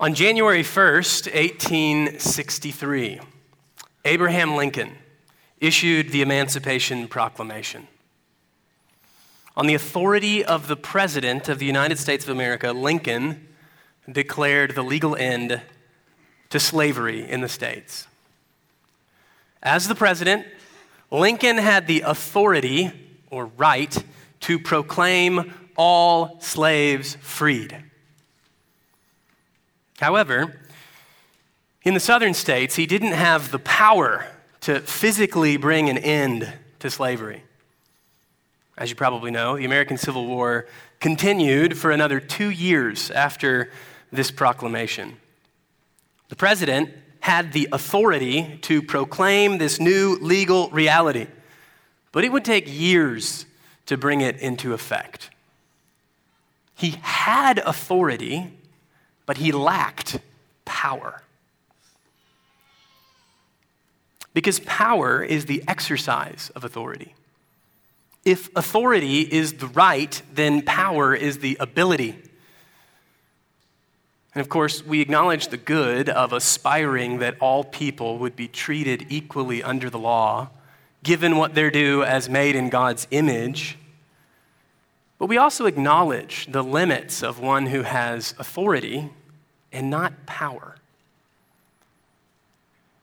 On January 1st, 1863, Abraham Lincoln issued the Emancipation Proclamation. On the authority of the President of the United States of America, Lincoln declared the legal end to slavery in the States. As the President, Lincoln had the authority or right to proclaim all slaves freed. However, in the southern states, he didn't have the power to physically bring an end to slavery. As you probably know, the American Civil War continued for another two years after this proclamation. The president had the authority to proclaim this new legal reality, but it would take years to bring it into effect. He had authority but he lacked power. Because power is the exercise of authority. If authority is the right, then power is the ability. And of course, we acknowledge the good of aspiring that all people would be treated equally under the law, given what they're due as made in God's image. But we also acknowledge the limits of one who has authority and not power.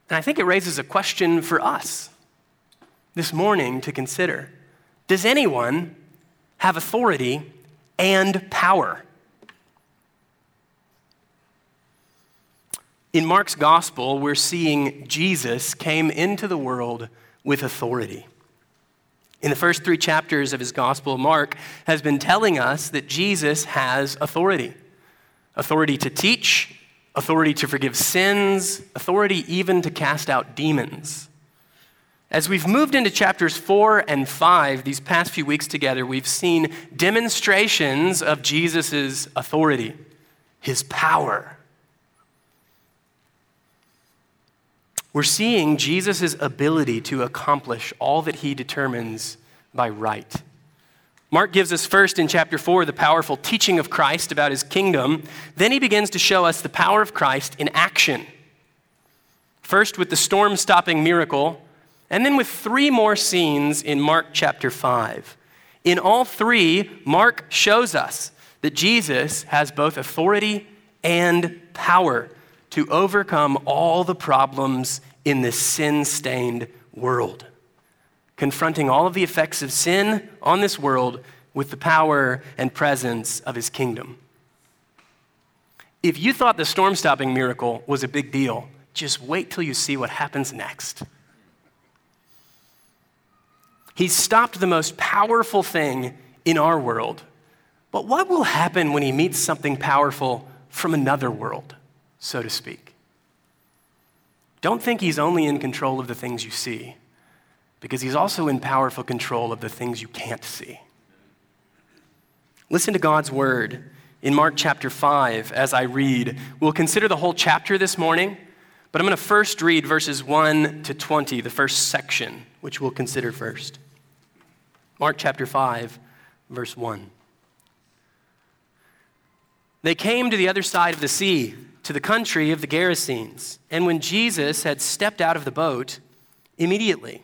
And I think it raises a question for us this morning to consider Does anyone have authority and power? In Mark's gospel, we're seeing Jesus came into the world with authority. In the first three chapters of his gospel, Mark has been telling us that Jesus has authority authority to teach, authority to forgive sins, authority even to cast out demons. As we've moved into chapters four and five, these past few weeks together, we've seen demonstrations of Jesus' authority, his power. We're seeing Jesus' ability to accomplish all that he determines by right. Mark gives us first in chapter 4 the powerful teaching of Christ about his kingdom. Then he begins to show us the power of Christ in action. First with the storm stopping miracle, and then with three more scenes in Mark chapter 5. In all three, Mark shows us that Jesus has both authority and power to overcome all the problems in this sin stained world confronting all of the effects of sin on this world with the power and presence of his kingdom. If you thought the storm stopping miracle was a big deal, just wait till you see what happens next. He stopped the most powerful thing in our world. But what will happen when he meets something powerful from another world, so to speak? Don't think he's only in control of the things you see because he's also in powerful control of the things you can't see. Listen to God's word in Mark chapter 5 as I read. We'll consider the whole chapter this morning, but I'm going to first read verses 1 to 20, the first section, which we'll consider first. Mark chapter 5, verse 1. They came to the other side of the sea, to the country of the Gerasenes. And when Jesus had stepped out of the boat, immediately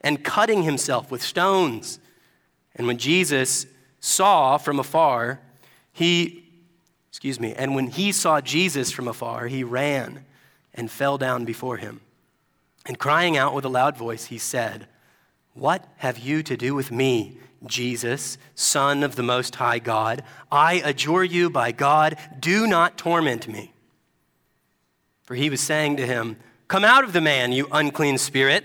and cutting himself with stones. And when Jesus saw from afar, he, excuse me, and when he saw Jesus from afar, he ran and fell down before him. And crying out with a loud voice, he said, What have you to do with me, Jesus, Son of the Most High God? I adjure you by God, do not torment me. For he was saying to him, Come out of the man, you unclean spirit.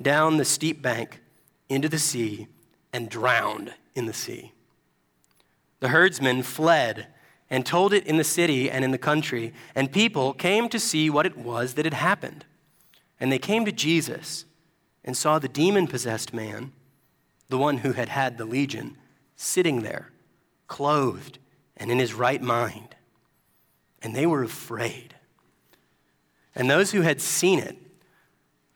down the steep bank into the sea and drowned in the sea. The herdsmen fled and told it in the city and in the country, and people came to see what it was that had happened. And they came to Jesus and saw the demon possessed man, the one who had had the legion, sitting there, clothed and in his right mind. And they were afraid. And those who had seen it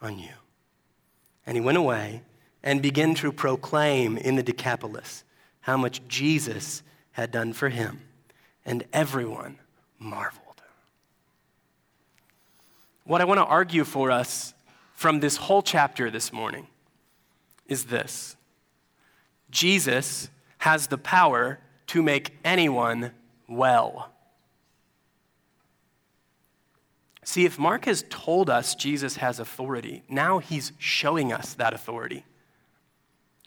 on you. And he went away and began to proclaim in the Decapolis how much Jesus had done for him. And everyone marveled. What I want to argue for us from this whole chapter this morning is this Jesus has the power to make anyone well. See, if Mark has told us Jesus has authority, now he's showing us that authority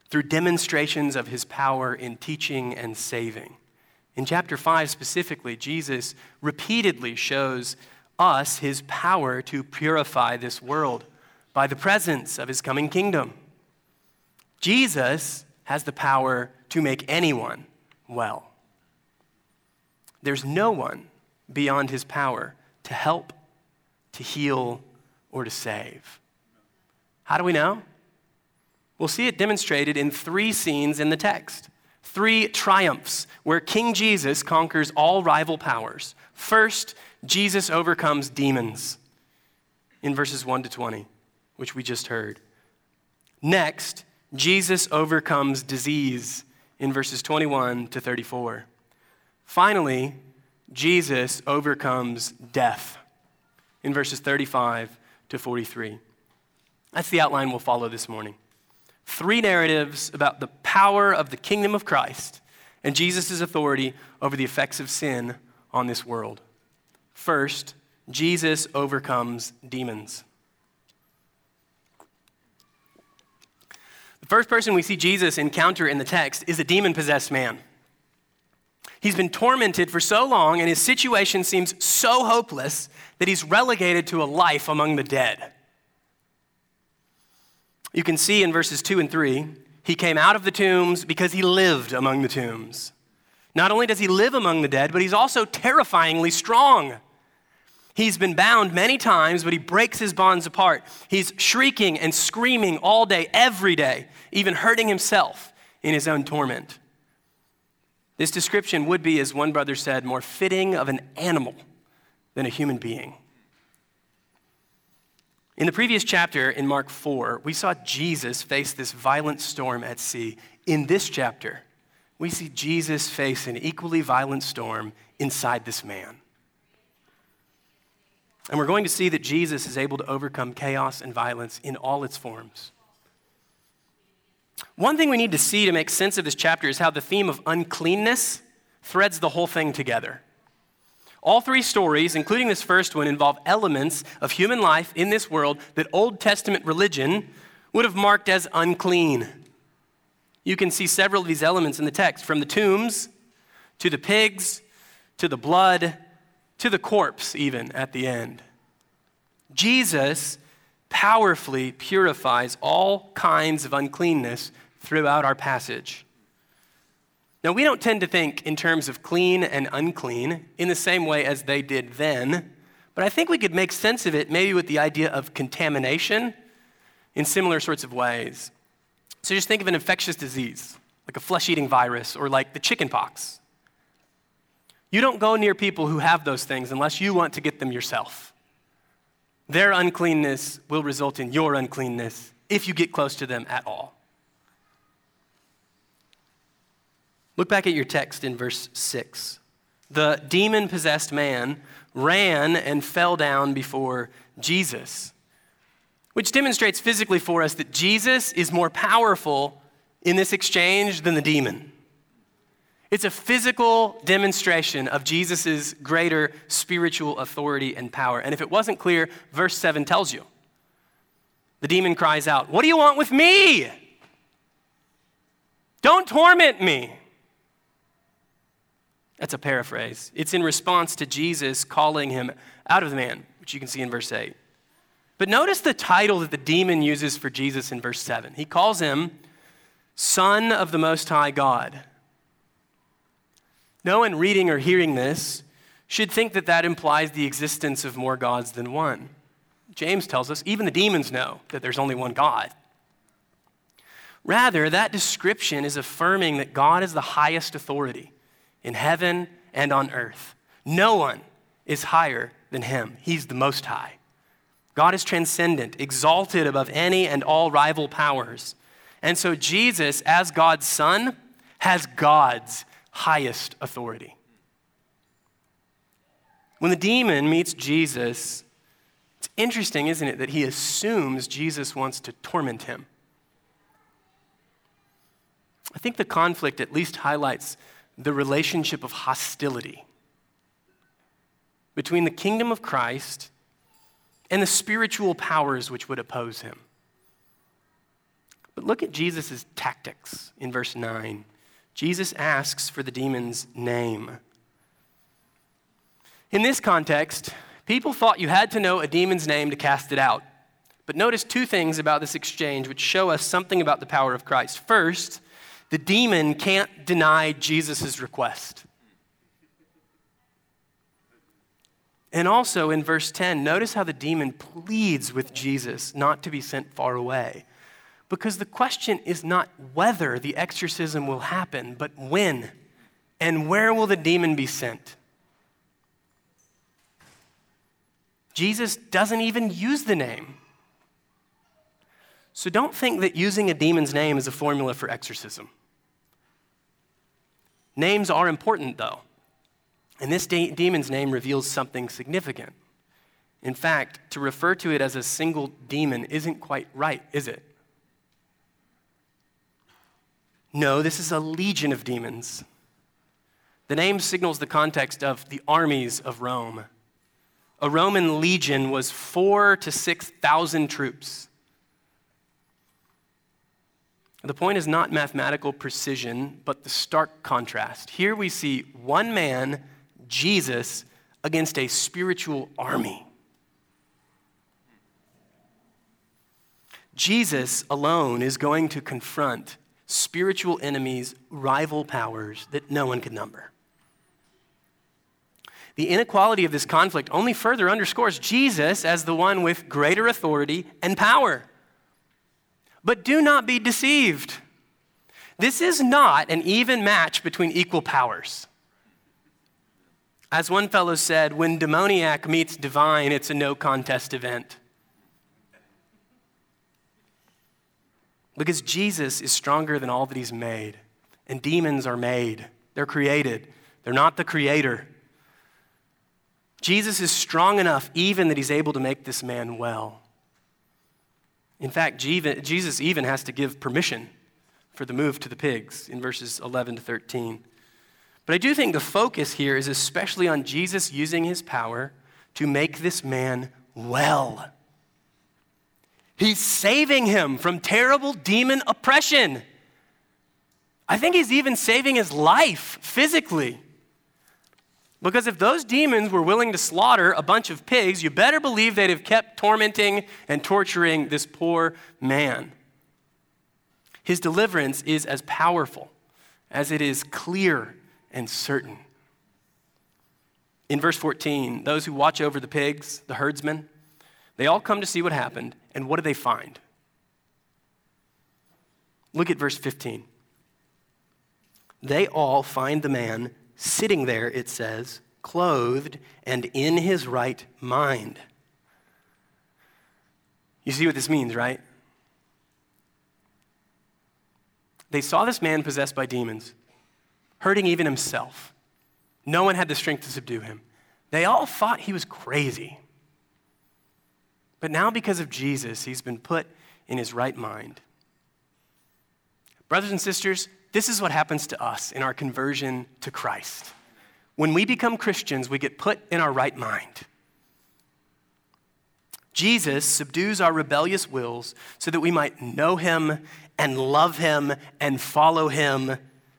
through demonstrations of his power in teaching and saving. In chapter 5 specifically, Jesus repeatedly shows us his power to purify this world by the presence of his coming kingdom. Jesus has the power to make anyone well. There's no one beyond his power to help, to heal, or to save. How do we know? We'll see it demonstrated in three scenes in the text three triumphs where King Jesus conquers all rival powers. First, Jesus overcomes demons in verses 1 to 20, which we just heard. Next, Jesus overcomes disease in verses 21 to 34. Finally, Jesus overcomes death in verses 35 to 43. That's the outline we'll follow this morning three narratives about the power of the kingdom of Christ and Jesus' authority over the effects of sin on this world. First, Jesus overcomes demons. The first person we see Jesus encounter in the text is a demon possessed man. He's been tormented for so long, and his situation seems so hopeless that he's relegated to a life among the dead. You can see in verses 2 and 3, he came out of the tombs because he lived among the tombs. Not only does he live among the dead, but he's also terrifyingly strong. He's been bound many times, but he breaks his bonds apart. He's shrieking and screaming all day, every day, even hurting himself in his own torment. This description would be, as one brother said, more fitting of an animal than a human being. In the previous chapter, in Mark 4, we saw Jesus face this violent storm at sea. In this chapter, we see Jesus face an equally violent storm inside this man. And we're going to see that Jesus is able to overcome chaos and violence in all its forms. One thing we need to see to make sense of this chapter is how the theme of uncleanness threads the whole thing together. All three stories, including this first one, involve elements of human life in this world that Old Testament religion would have marked as unclean. You can see several of these elements in the text, from the tombs to the pigs to the blood to the corpse, even at the end. Jesus powerfully purifies all kinds of uncleanness throughout our passage. Now, we don't tend to think in terms of clean and unclean in the same way as they did then, but I think we could make sense of it maybe with the idea of contamination in similar sorts of ways. So just think of an infectious disease, like a flesh eating virus or like the chicken pox. You don't go near people who have those things unless you want to get them yourself. Their uncleanness will result in your uncleanness if you get close to them at all. Look back at your text in verse 6. The demon possessed man ran and fell down before Jesus, which demonstrates physically for us that Jesus is more powerful in this exchange than the demon. It's a physical demonstration of Jesus' greater spiritual authority and power. And if it wasn't clear, verse 7 tells you. The demon cries out, What do you want with me? Don't torment me. That's a paraphrase. It's in response to Jesus calling him out of the man, which you can see in verse 8. But notice the title that the demon uses for Jesus in verse 7. He calls him Son of the Most High God. No one reading or hearing this should think that that implies the existence of more gods than one. James tells us even the demons know that there's only one God. Rather, that description is affirming that God is the highest authority in heaven and on earth. No one is higher than him, he's the most high. God is transcendent, exalted above any and all rival powers. And so Jesus, as God's Son, has God's highest authority. When the demon meets Jesus, it's interesting, isn't it, that he assumes Jesus wants to torment him. I think the conflict at least highlights the relationship of hostility between the kingdom of Christ and the spiritual powers which would oppose him. But look at Jesus' tactics in verse 9. Jesus asks for the demon's name. In this context, people thought you had to know a demon's name to cast it out. But notice two things about this exchange which show us something about the power of Christ. First, the demon can't deny Jesus' request. And also in verse 10, notice how the demon pleads with Jesus not to be sent far away. Because the question is not whether the exorcism will happen, but when and where will the demon be sent? Jesus doesn't even use the name. So don't think that using a demon's name is a formula for exorcism. Names are important, though. And this de- demon's name reveals something significant. In fact, to refer to it as a single demon isn't quite right, is it? No, this is a legion of demons. The name signals the context of the armies of Rome. A Roman legion was four to 6,000 troops. The point is not mathematical precision, but the stark contrast. Here we see one man, Jesus, against a spiritual army. Jesus alone is going to confront spiritual enemies, rival powers that no one could number. The inequality of this conflict only further underscores Jesus as the one with greater authority and power. But do not be deceived. This is not an even match between equal powers. As one fellow said, when demoniac meets divine, it's a no contest event. Because Jesus is stronger than all that he's made. And demons are made, they're created, they're not the creator. Jesus is strong enough, even that he's able to make this man well. In fact, Jesus even has to give permission for the move to the pigs in verses 11 to 13. But I do think the focus here is especially on Jesus using his power to make this man well. He's saving him from terrible demon oppression. I think he's even saving his life physically. Because if those demons were willing to slaughter a bunch of pigs, you better believe they'd have kept tormenting and torturing this poor man. His deliverance is as powerful as it is clear and certain. In verse 14, those who watch over the pigs, the herdsmen, they all come to see what happened, and what do they find? Look at verse 15. They all find the man sitting there, it says, clothed and in his right mind. You see what this means, right? They saw this man possessed by demons, hurting even himself. No one had the strength to subdue him. They all thought he was crazy. But now, because of Jesus, he's been put in his right mind. Brothers and sisters, this is what happens to us in our conversion to Christ. When we become Christians, we get put in our right mind. Jesus subdues our rebellious wills so that we might know him and love him and follow him.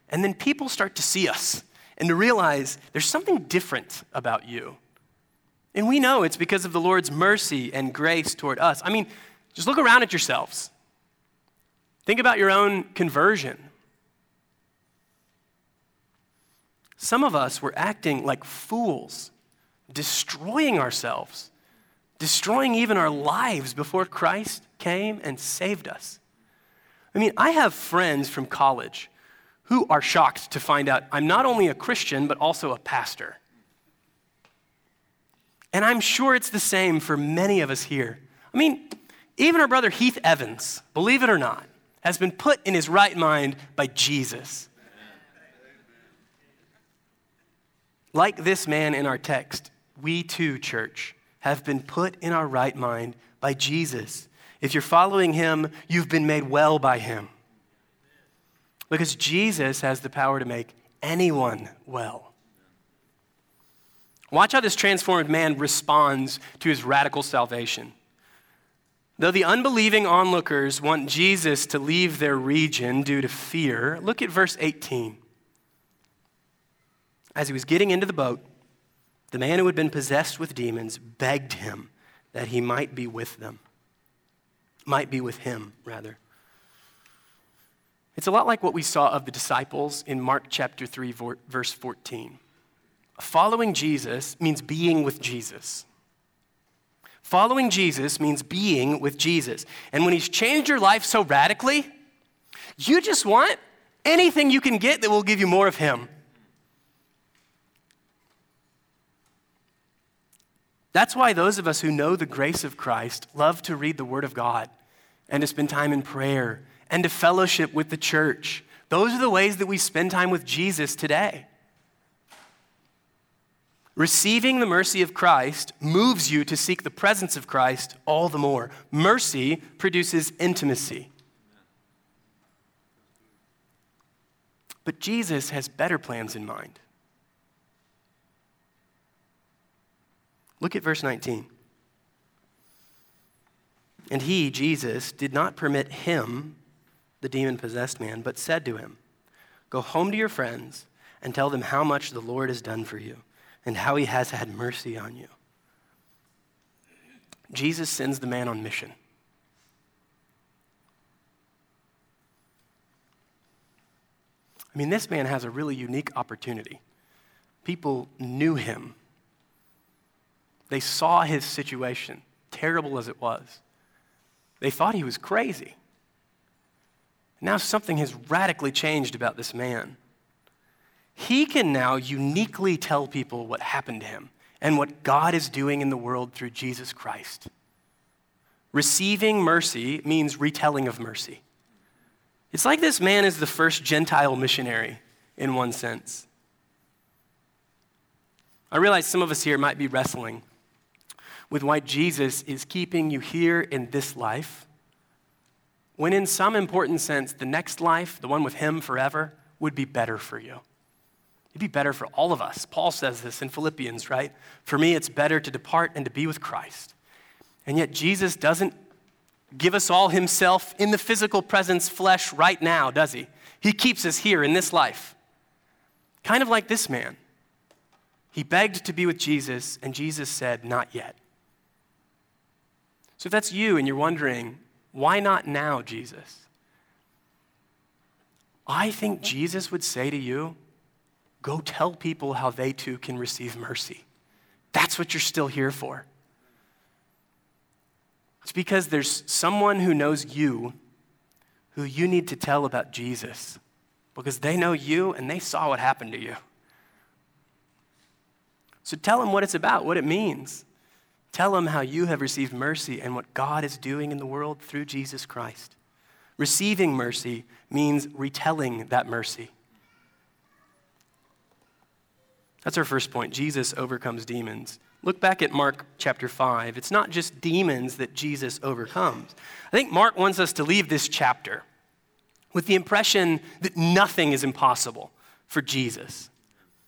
And then people start to see us and to realize there's something different about you. And we know it's because of the Lord's mercy and grace toward us. I mean, just look around at yourselves. Think about your own conversion. Some of us were acting like fools, destroying ourselves, destroying even our lives before Christ came and saved us. I mean, I have friends from college who are shocked to find out I'm not only a Christian, but also a pastor. And I'm sure it's the same for many of us here. I mean, even our brother Heath Evans, believe it or not, has been put in his right mind by Jesus. Like this man in our text, we too, church, have been put in our right mind by Jesus. If you're following him, you've been made well by him. Because Jesus has the power to make anyone well. Watch how this transformed man responds to his radical salvation. Though the unbelieving onlookers want Jesus to leave their region due to fear, look at verse 18. As he was getting into the boat, the man who had been possessed with demons begged him that he might be with them. Might be with him, rather. It's a lot like what we saw of the disciples in Mark chapter 3, verse 14. Following Jesus means being with Jesus. Following Jesus means being with Jesus. And when He's changed your life so radically, you just want anything you can get that will give you more of Him. That's why those of us who know the grace of Christ love to read the Word of God and to spend time in prayer and to fellowship with the church. Those are the ways that we spend time with Jesus today. Receiving the mercy of Christ moves you to seek the presence of Christ all the more. Mercy produces intimacy. But Jesus has better plans in mind. Look at verse 19. And he, Jesus, did not permit him, the demon possessed man, but said to him, Go home to your friends and tell them how much the Lord has done for you and how he has had mercy on you. Jesus sends the man on mission. I mean, this man has a really unique opportunity. People knew him, they saw his situation, terrible as it was. They thought he was crazy. Now something has radically changed about this man he can now uniquely tell people what happened to him and what God is doing in the world through Jesus Christ. Receiving mercy means retelling of mercy. It's like this man is the first Gentile missionary in one sense. I realize some of us here might be wrestling with why Jesus is keeping you here in this life, when in some important sense, the next life, the one with Him forever, would be better for you. It'd be better for all of us. Paul says this in Philippians, right? For me, it's better to depart and to be with Christ. And yet, Jesus doesn't give us all himself in the physical presence, flesh, right now, does he? He keeps us here in this life. Kind of like this man. He begged to be with Jesus, and Jesus said, Not yet. So if that's you and you're wondering, why not now, Jesus? I think Jesus would say to you, Go tell people how they too can receive mercy. That's what you're still here for. It's because there's someone who knows you who you need to tell about Jesus because they know you and they saw what happened to you. So tell them what it's about, what it means. Tell them how you have received mercy and what God is doing in the world through Jesus Christ. Receiving mercy means retelling that mercy. That's our first point. Jesus overcomes demons. Look back at Mark chapter 5. It's not just demons that Jesus overcomes. I think Mark wants us to leave this chapter with the impression that nothing is impossible for Jesus.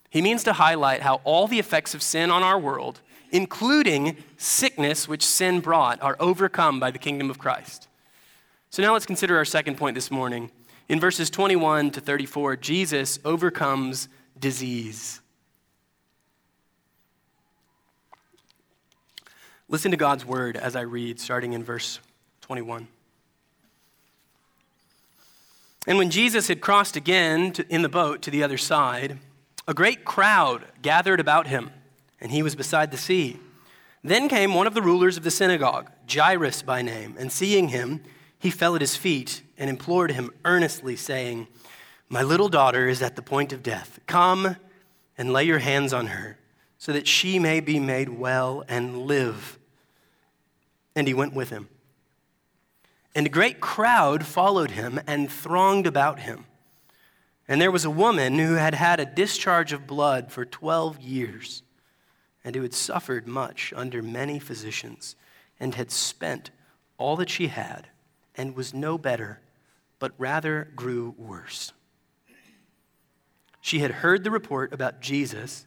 He means to highlight how all the effects of sin on our world, including sickness which sin brought, are overcome by the kingdom of Christ. So now let's consider our second point this morning. In verses 21 to 34, Jesus overcomes disease. Listen to God's word as I read, starting in verse 21. And when Jesus had crossed again to, in the boat to the other side, a great crowd gathered about him, and he was beside the sea. Then came one of the rulers of the synagogue, Jairus by name, and seeing him, he fell at his feet and implored him earnestly, saying, My little daughter is at the point of death. Come and lay your hands on her, so that she may be made well and live and he went with him. And a great crowd followed him and thronged about him. And there was a woman who had had a discharge of blood for 12 years, and who had suffered much under many physicians, and had spent all that she had, and was no better, but rather grew worse. She had heard the report about Jesus,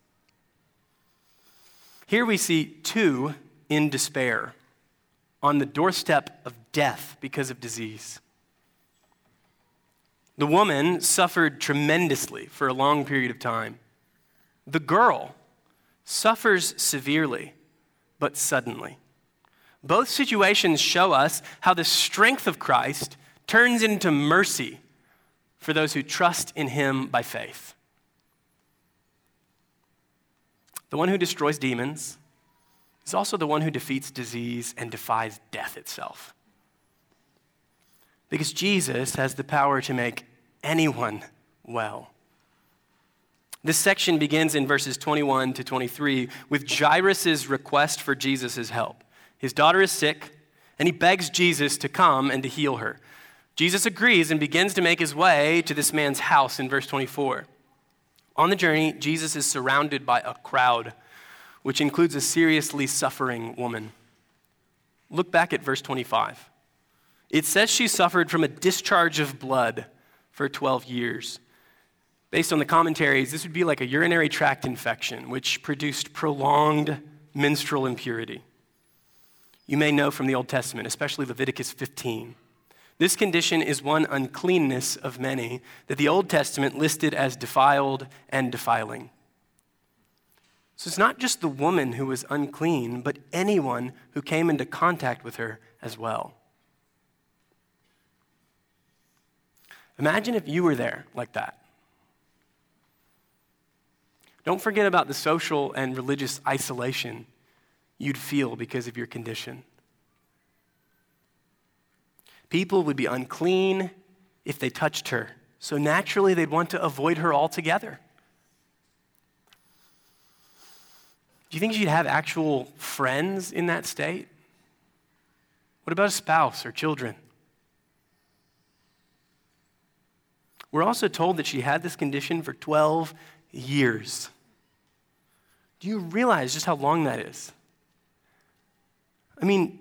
Here we see two in despair on the doorstep of death because of disease. The woman suffered tremendously for a long period of time. The girl suffers severely, but suddenly. Both situations show us how the strength of Christ turns into mercy for those who trust in him by faith. The one who destroys demons is also the one who defeats disease and defies death itself. Because Jesus has the power to make anyone well. This section begins in verses 21 to 23 with Jairus' request for Jesus' help. His daughter is sick, and he begs Jesus to come and to heal her. Jesus agrees and begins to make his way to this man's house in verse 24. On the journey, Jesus is surrounded by a crowd which includes a seriously suffering woman. Look back at verse 25. It says she suffered from a discharge of blood for 12 years. Based on the commentaries, this would be like a urinary tract infection, which produced prolonged menstrual impurity. You may know from the Old Testament, especially Leviticus 15. This condition is one uncleanness of many that the Old Testament listed as defiled and defiling. So it's not just the woman who was unclean, but anyone who came into contact with her as well. Imagine if you were there like that. Don't forget about the social and religious isolation you'd feel because of your condition. People would be unclean if they touched her, so naturally they'd want to avoid her altogether. Do you think she'd have actual friends in that state? What about a spouse or children? We're also told that she had this condition for 12 years. Do you realize just how long that is? I mean,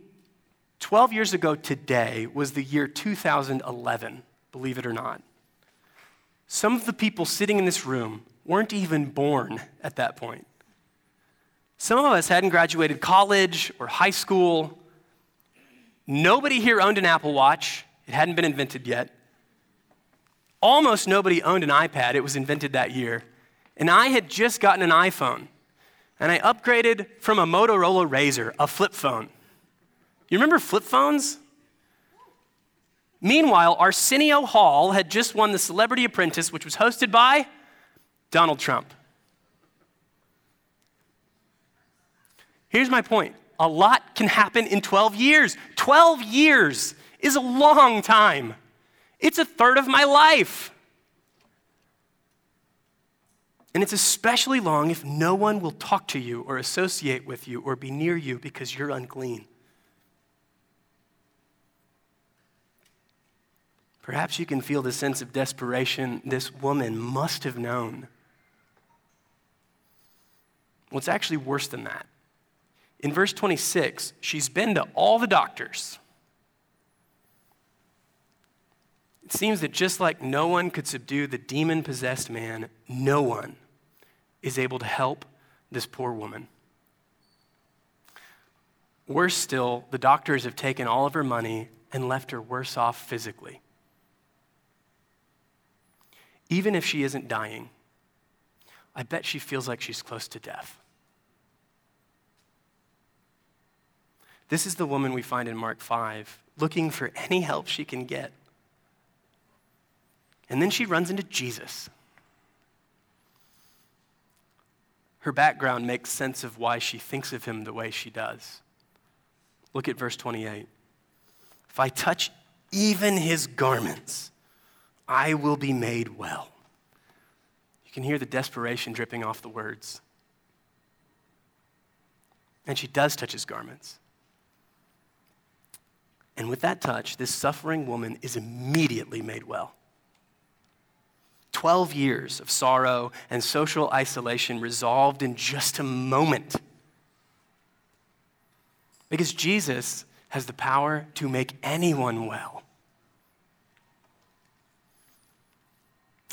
12 years ago today was the year 2011, believe it or not. Some of the people sitting in this room weren't even born at that point. Some of us hadn't graduated college or high school. Nobody here owned an Apple Watch, it hadn't been invented yet. Almost nobody owned an iPad, it was invented that year. And I had just gotten an iPhone, and I upgraded from a Motorola Razr, a flip phone. You remember flip phones? Meanwhile, Arsenio Hall had just won the Celebrity Apprentice, which was hosted by Donald Trump. Here's my point a lot can happen in 12 years. 12 years is a long time, it's a third of my life. And it's especially long if no one will talk to you or associate with you or be near you because you're unclean. Perhaps you can feel the sense of desperation this woman must have known. Well, it's actually worse than that. In verse 26, she's been to all the doctors. It seems that just like no one could subdue the demon possessed man, no one is able to help this poor woman. Worse still, the doctors have taken all of her money and left her worse off physically. Even if she isn't dying, I bet she feels like she's close to death. This is the woman we find in Mark 5, looking for any help she can get. And then she runs into Jesus. Her background makes sense of why she thinks of him the way she does. Look at verse 28. If I touch even his garments, I will be made well. You can hear the desperation dripping off the words. And she does touch his garments. And with that touch, this suffering woman is immediately made well. 12 years of sorrow and social isolation resolved in just a moment. Because Jesus has the power to make anyone well.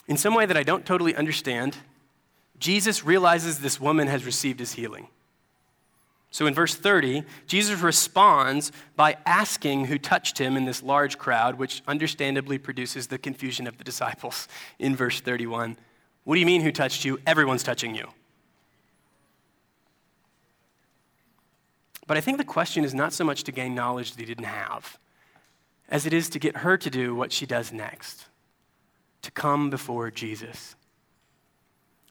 In some way that I don't totally understand, Jesus realizes this woman has received his healing. So in verse 30, Jesus responds by asking who touched him in this large crowd, which understandably produces the confusion of the disciples in verse 31. What do you mean, who touched you? Everyone's touching you. But I think the question is not so much to gain knowledge that he didn't have, as it is to get her to do what she does next to come before Jesus.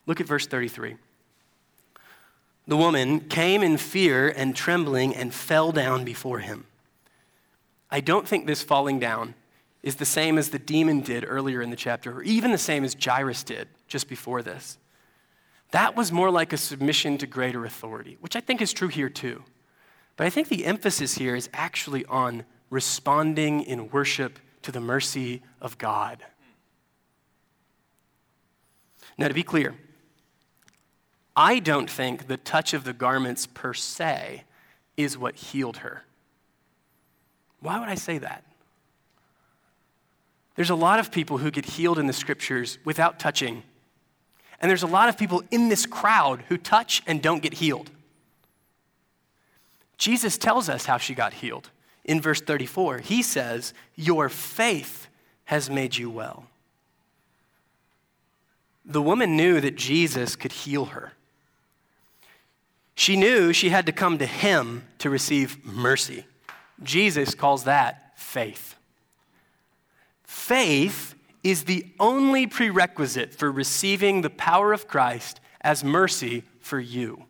Look at verse 33. The woman came in fear and trembling and fell down before him. I don't think this falling down is the same as the demon did earlier in the chapter, or even the same as Jairus did just before this. That was more like a submission to greater authority, which I think is true here too. But I think the emphasis here is actually on responding in worship to the mercy of God. Now, to be clear, I don't think the touch of the garments per se is what healed her. Why would I say that? There's a lot of people who get healed in the scriptures without touching. And there's a lot of people in this crowd who touch and don't get healed. Jesus tells us how she got healed. In verse 34, he says, Your faith has made you well. The woman knew that Jesus could heal her. She knew she had to come to him to receive mercy. Jesus calls that faith. Faith is the only prerequisite for receiving the power of Christ as mercy for you.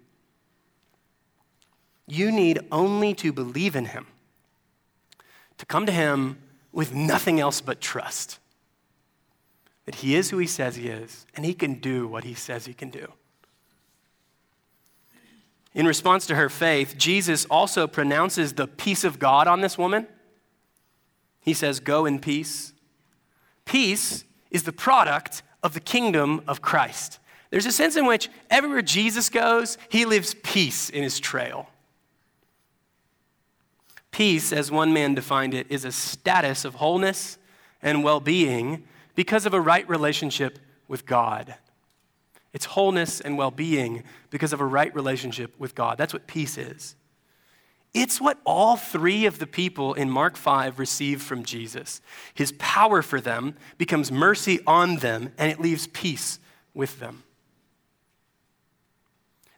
You need only to believe in him, to come to him with nothing else but trust that he is who he says he is, and he can do what he says he can do. In response to her faith, Jesus also pronounces the peace of God on this woman. He says, Go in peace. Peace is the product of the kingdom of Christ. There's a sense in which everywhere Jesus goes, he leaves peace in his trail. Peace, as one man defined it, is a status of wholeness and well being because of a right relationship with God. It's wholeness and well being because of a right relationship with God. That's what peace is. It's what all three of the people in Mark 5 receive from Jesus. His power for them becomes mercy on them, and it leaves peace with them.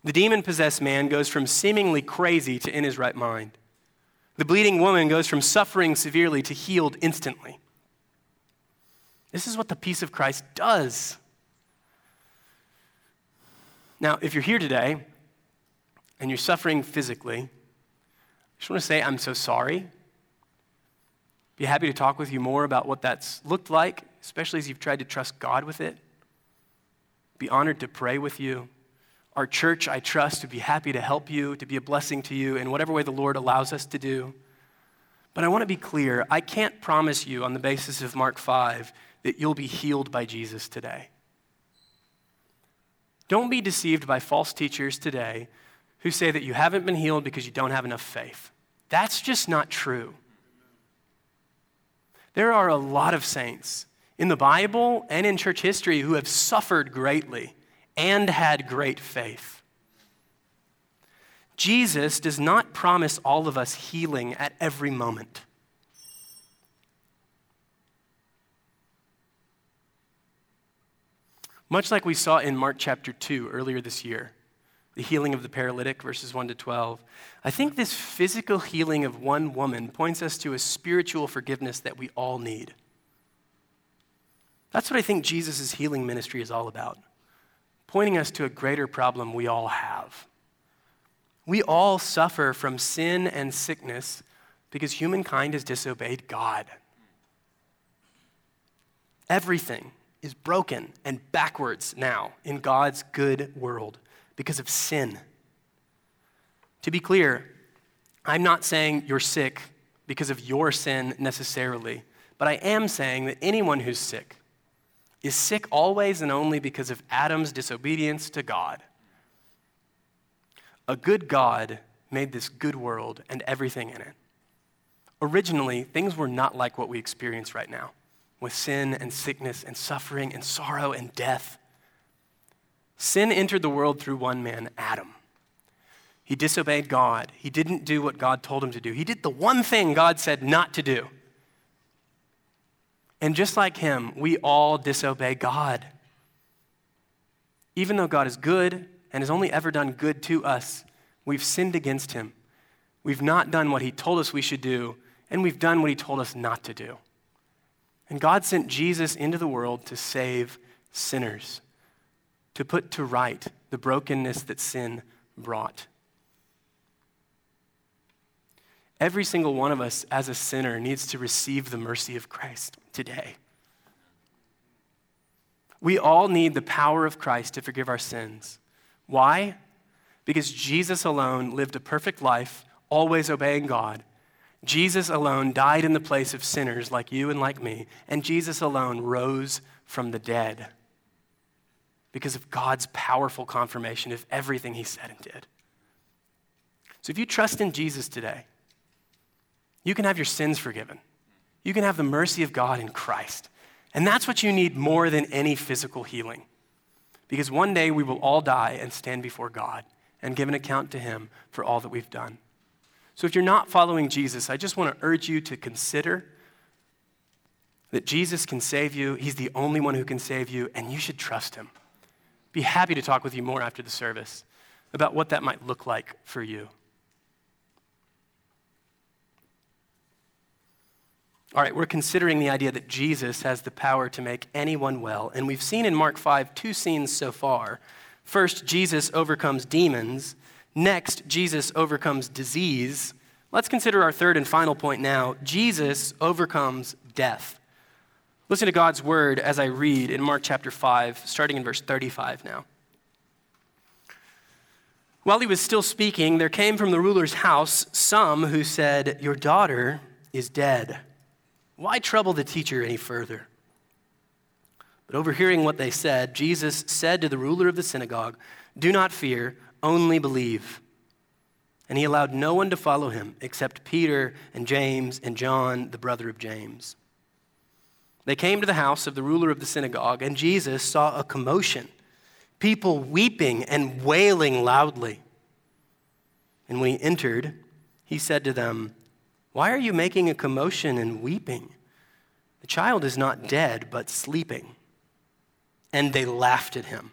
The demon possessed man goes from seemingly crazy to in his right mind. The bleeding woman goes from suffering severely to healed instantly. This is what the peace of Christ does. Now, if you're here today and you're suffering physically, I just want to say I'm so sorry. Be happy to talk with you more about what that's looked like, especially as you've tried to trust God with it. Be honored to pray with you. Our church, I trust, would be happy to help you, to be a blessing to you in whatever way the Lord allows us to do. But I want to be clear I can't promise you on the basis of Mark 5 that you'll be healed by Jesus today. Don't be deceived by false teachers today who say that you haven't been healed because you don't have enough faith. That's just not true. There are a lot of saints in the Bible and in church history who have suffered greatly and had great faith. Jesus does not promise all of us healing at every moment. Much like we saw in Mark chapter 2 earlier this year, the healing of the paralytic, verses 1 to 12, I think this physical healing of one woman points us to a spiritual forgiveness that we all need. That's what I think Jesus' healing ministry is all about, pointing us to a greater problem we all have. We all suffer from sin and sickness because humankind has disobeyed God. Everything is broken and backwards now in God's good world because of sin. To be clear, I'm not saying you're sick because of your sin necessarily, but I am saying that anyone who's sick is sick always and only because of Adam's disobedience to God. A good God made this good world and everything in it. Originally, things were not like what we experience right now with sin and sickness and suffering and sorrow and death. Sin entered the world through one man, Adam. He disobeyed God. He didn't do what God told him to do. He did the one thing God said not to do. And just like him, we all disobey God. Even though God is good and has only ever done good to us, we've sinned against him. We've not done what he told us we should do, and we've done what he told us not to do. And God sent Jesus into the world to save sinners, to put to right the brokenness that sin brought. Every single one of us, as a sinner, needs to receive the mercy of Christ today. We all need the power of Christ to forgive our sins. Why? Because Jesus alone lived a perfect life, always obeying God, Jesus alone died in the place of sinners like you and like me, and Jesus alone rose from the dead because of God's powerful confirmation of everything he said and did. So if you trust in Jesus today, you can have your sins forgiven. You can have the mercy of God in Christ. And that's what you need more than any physical healing. Because one day we will all die and stand before God and give an account to him for all that we've done. So if you're not following Jesus, I just want to urge you to consider that Jesus can save you. He's the only one who can save you, and you should trust him. Be happy to talk with you more after the service about what that might look like for you. All right, we're considering the idea that Jesus has the power to make anyone well. And we've seen in Mark 5 two scenes so far. First, Jesus overcomes demons, Next, Jesus overcomes disease. Let's consider our third and final point now. Jesus overcomes death. Listen to God's word as I read in Mark chapter 5, starting in verse 35 now. While he was still speaking, there came from the ruler's house some who said, Your daughter is dead. Why trouble the teacher any further? But overhearing what they said, Jesus said to the ruler of the synagogue, Do not fear only believe. and he allowed no one to follow him except Peter and James and John, the brother of James. They came to the house of the ruler of the synagogue, and Jesus saw a commotion, people weeping and wailing loudly. And when he entered, he said to them, Why are you making a commotion and weeping? The child is not dead, but sleeping. And they laughed at him.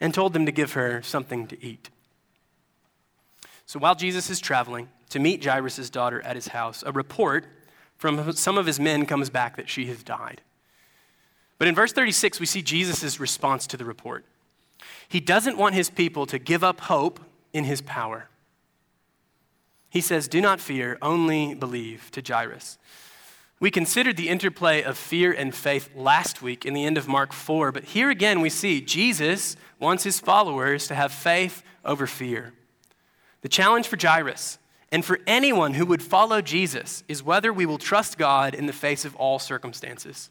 and told them to give her something to eat. So while Jesus is traveling to meet Jairus' daughter at his house, a report from some of his men comes back that she has died. But in verse 36, we see Jesus' response to the report. He doesn't want his people to give up hope in his power. He says, Do not fear, only believe to Jairus. We considered the interplay of fear and faith last week in the end of Mark 4, but here again we see Jesus wants his followers to have faith over fear. The challenge for Jairus and for anyone who would follow Jesus is whether we will trust God in the face of all circumstances.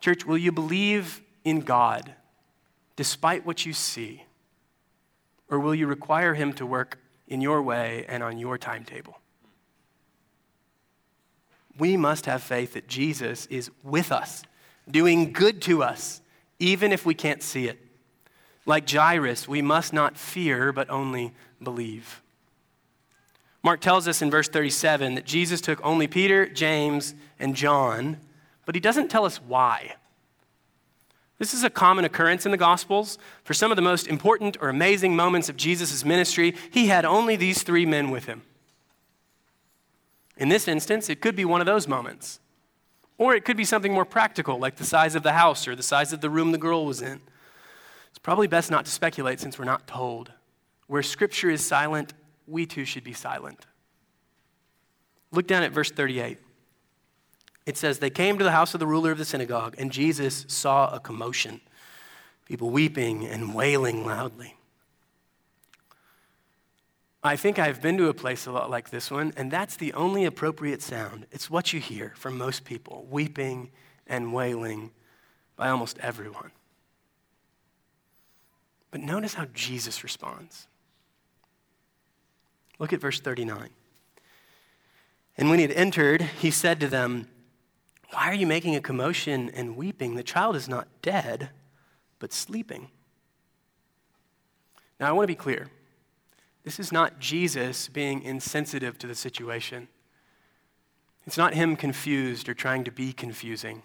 Church, will you believe in God despite what you see? Or will you require Him to work in your way and on your timetable? We must have faith that Jesus is with us, doing good to us, even if we can't see it. Like Jairus, we must not fear, but only believe. Mark tells us in verse 37 that Jesus took only Peter, James, and John, but he doesn't tell us why. This is a common occurrence in the Gospels. For some of the most important or amazing moments of Jesus' ministry, he had only these three men with him. In this instance, it could be one of those moments. Or it could be something more practical, like the size of the house or the size of the room the girl was in. It's probably best not to speculate since we're not told. Where Scripture is silent, we too should be silent. Look down at verse 38. It says, They came to the house of the ruler of the synagogue, and Jesus saw a commotion, people weeping and wailing loudly. I think I've been to a place a lot like this one, and that's the only appropriate sound. It's what you hear from most people weeping and wailing by almost everyone. But notice how Jesus responds. Look at verse 39. And when he had entered, he said to them, Why are you making a commotion and weeping? The child is not dead, but sleeping. Now, I want to be clear. This is not Jesus being insensitive to the situation. It's not him confused or trying to be confusing.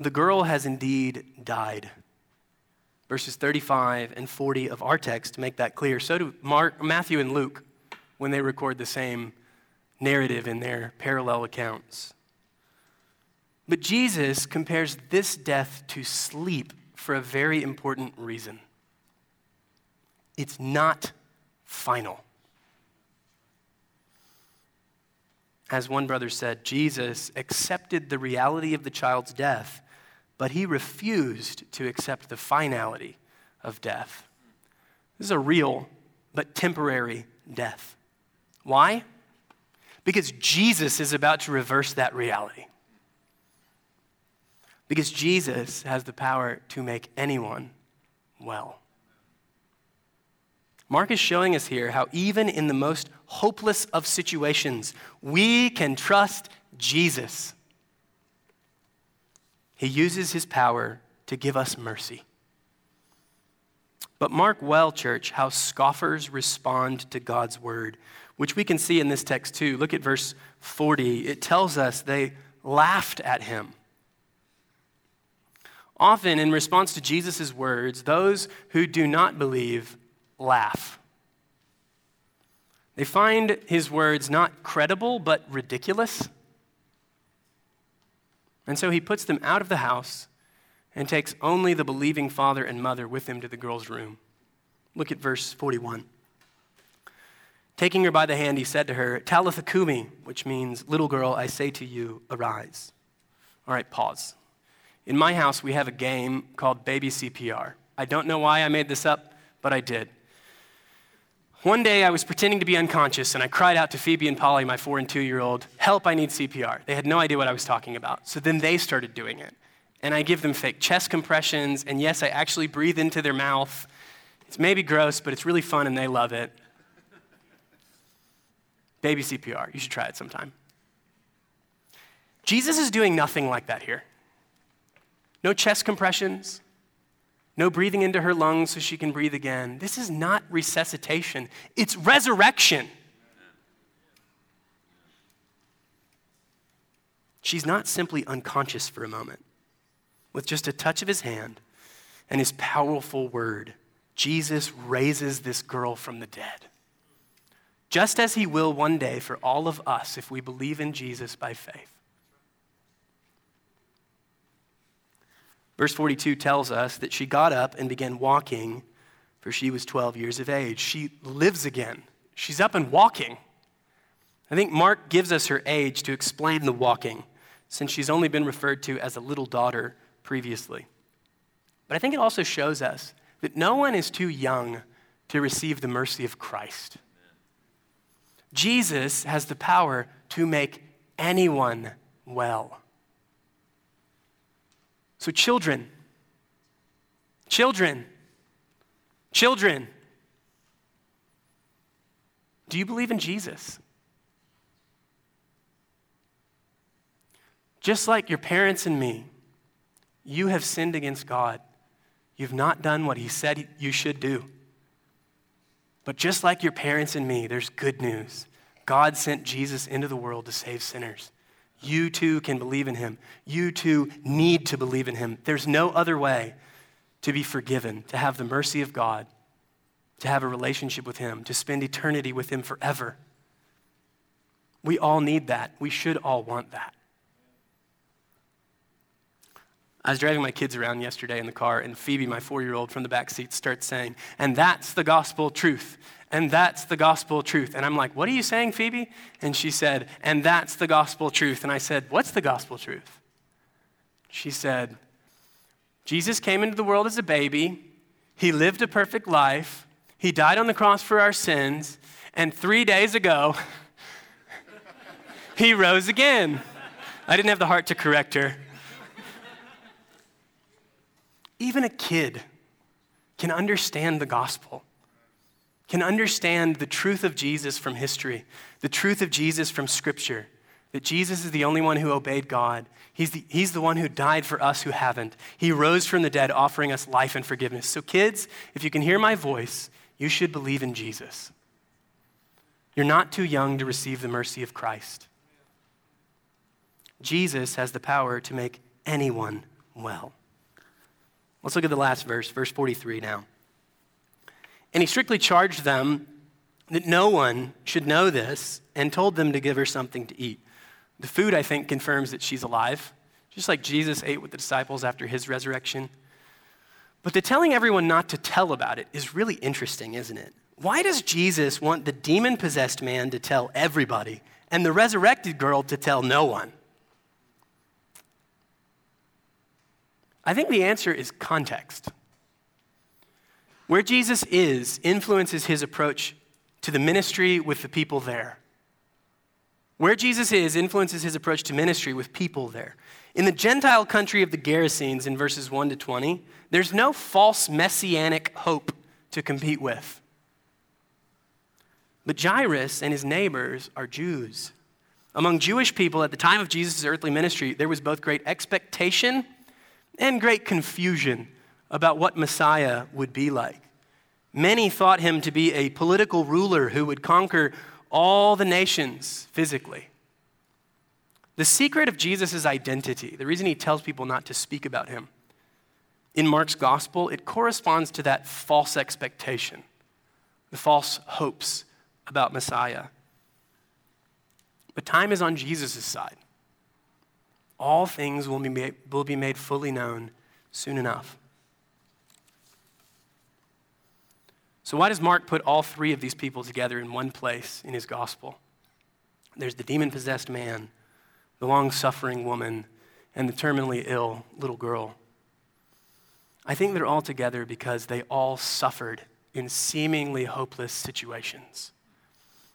The girl has indeed died. Verses 35 and 40 of our text make that clear. So do Mark, Matthew and Luke when they record the same narrative in their parallel accounts. But Jesus compares this death to sleep for a very important reason it's not final. As one brother said, Jesus accepted the reality of the child's death but he refused to accept the finality of death. This is a real but temporary death. Why? Because Jesus is about to reverse that reality. Because Jesus has the power to make anyone well. Mark is showing us here how, even in the most hopeless of situations, we can trust Jesus. He uses his power to give us mercy. But mark well, church, how scoffers respond to God's word, which we can see in this text too. Look at verse 40. It tells us they laughed at him. Often, in response to Jesus' words, those who do not believe laugh. They find his words not credible, but ridiculous. And so he puts them out of the house and takes only the believing father and mother with him to the girl's room. Look at verse 41. Taking her by the hand, he said to her, Talitha Kumi, which means, Little girl, I say to you, arise. All right, pause. In my house, we have a game called Baby CPR. I don't know why I made this up, but I did. One day I was pretending to be unconscious and I cried out to Phoebe and Polly, my four and two year old, Help, I need CPR. They had no idea what I was talking about. So then they started doing it. And I give them fake chest compressions, and yes, I actually breathe into their mouth. It's maybe gross, but it's really fun and they love it. Baby CPR. You should try it sometime. Jesus is doing nothing like that here. No chest compressions, no breathing into her lungs so she can breathe again. This is not resuscitation, it's resurrection. She's not simply unconscious for a moment. With just a touch of his hand and his powerful word, Jesus raises this girl from the dead. Just as he will one day for all of us if we believe in Jesus by faith. Verse 42 tells us that she got up and began walking, for she was 12 years of age. She lives again. She's up and walking. I think Mark gives us her age to explain the walking, since she's only been referred to as a little daughter previously. But I think it also shows us that no one is too young to receive the mercy of Christ. Jesus has the power to make anyone well. So, children, children, children, do you believe in Jesus? Just like your parents and me, you have sinned against God. You've not done what He said you should do. But just like your parents and me, there's good news. God sent Jesus into the world to save sinners. You too can believe in him. You too need to believe in him. There's no other way to be forgiven, to have the mercy of God, to have a relationship with him, to spend eternity with him forever. We all need that. We should all want that. I was driving my kids around yesterday in the car, and Phoebe, my four year old, from the back seat, starts saying, And that's the gospel truth. And that's the gospel truth. And I'm like, What are you saying, Phoebe? And she said, And that's the gospel truth. And I said, What's the gospel truth? She said, Jesus came into the world as a baby, he lived a perfect life, he died on the cross for our sins, and three days ago, he rose again. I didn't have the heart to correct her. Even a kid can understand the gospel, can understand the truth of Jesus from history, the truth of Jesus from scripture, that Jesus is the only one who obeyed God. He's the, he's the one who died for us who haven't. He rose from the dead, offering us life and forgiveness. So, kids, if you can hear my voice, you should believe in Jesus. You're not too young to receive the mercy of Christ. Jesus has the power to make anyone well. Let's look at the last verse, verse 43 now. And he strictly charged them that no one should know this and told them to give her something to eat. The food, I think, confirms that she's alive, just like Jesus ate with the disciples after his resurrection. But the telling everyone not to tell about it is really interesting, isn't it? Why does Jesus want the demon possessed man to tell everybody and the resurrected girl to tell no one? I think the answer is context. Where Jesus is influences his approach to the ministry with the people there. Where Jesus is influences his approach to ministry with people there. In the Gentile country of the Gerasenes in verses 1 to 20, there's no false messianic hope to compete with. But Jairus and his neighbors are Jews. Among Jewish people at the time of Jesus' earthly ministry, there was both great expectation and great confusion about what Messiah would be like. Many thought him to be a political ruler who would conquer all the nations physically. The secret of Jesus' identity, the reason he tells people not to speak about him, in Mark's gospel, it corresponds to that false expectation, the false hopes about Messiah. But time is on Jesus' side all things will be made, will be made fully known soon enough. So, why does Mark put all three of these people together in one place in his gospel? There's the demon possessed man, the long suffering woman, and the terminally ill little girl. I think they're all together because they all suffered in seemingly hopeless situations.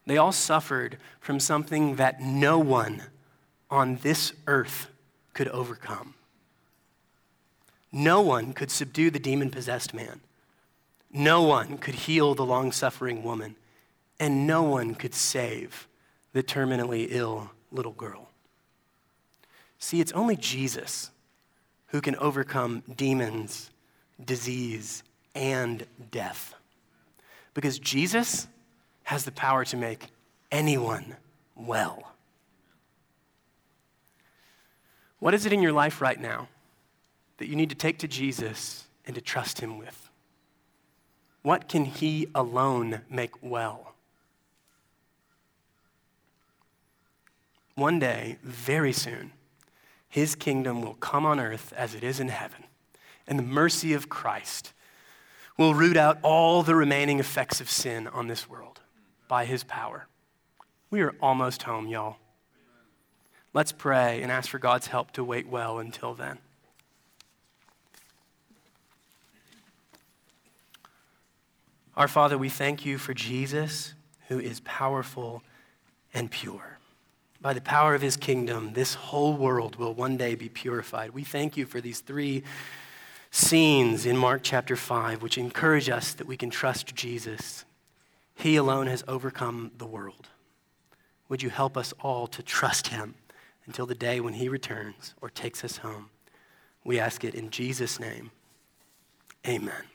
They all suffered from something that no one on this earth could overcome. No one could subdue the demon possessed man. No one could heal the long suffering woman, and no one could save the terminally ill little girl. See, it's only Jesus who can overcome demons, disease, and death. Because Jesus has the power to make anyone well. What is it in your life right now that you need to take to Jesus and to trust Him with? What can He alone make well? One day, very soon, His kingdom will come on earth as it is in heaven, and the mercy of Christ will root out all the remaining effects of sin on this world by His power. We are almost home, y'all. Let's pray and ask for God's help to wait well until then. Our Father, we thank you for Jesus, who is powerful and pure. By the power of his kingdom, this whole world will one day be purified. We thank you for these three scenes in Mark chapter 5, which encourage us that we can trust Jesus. He alone has overcome the world. Would you help us all to trust him until the day when he returns or takes us home? We ask it in Jesus' name. Amen.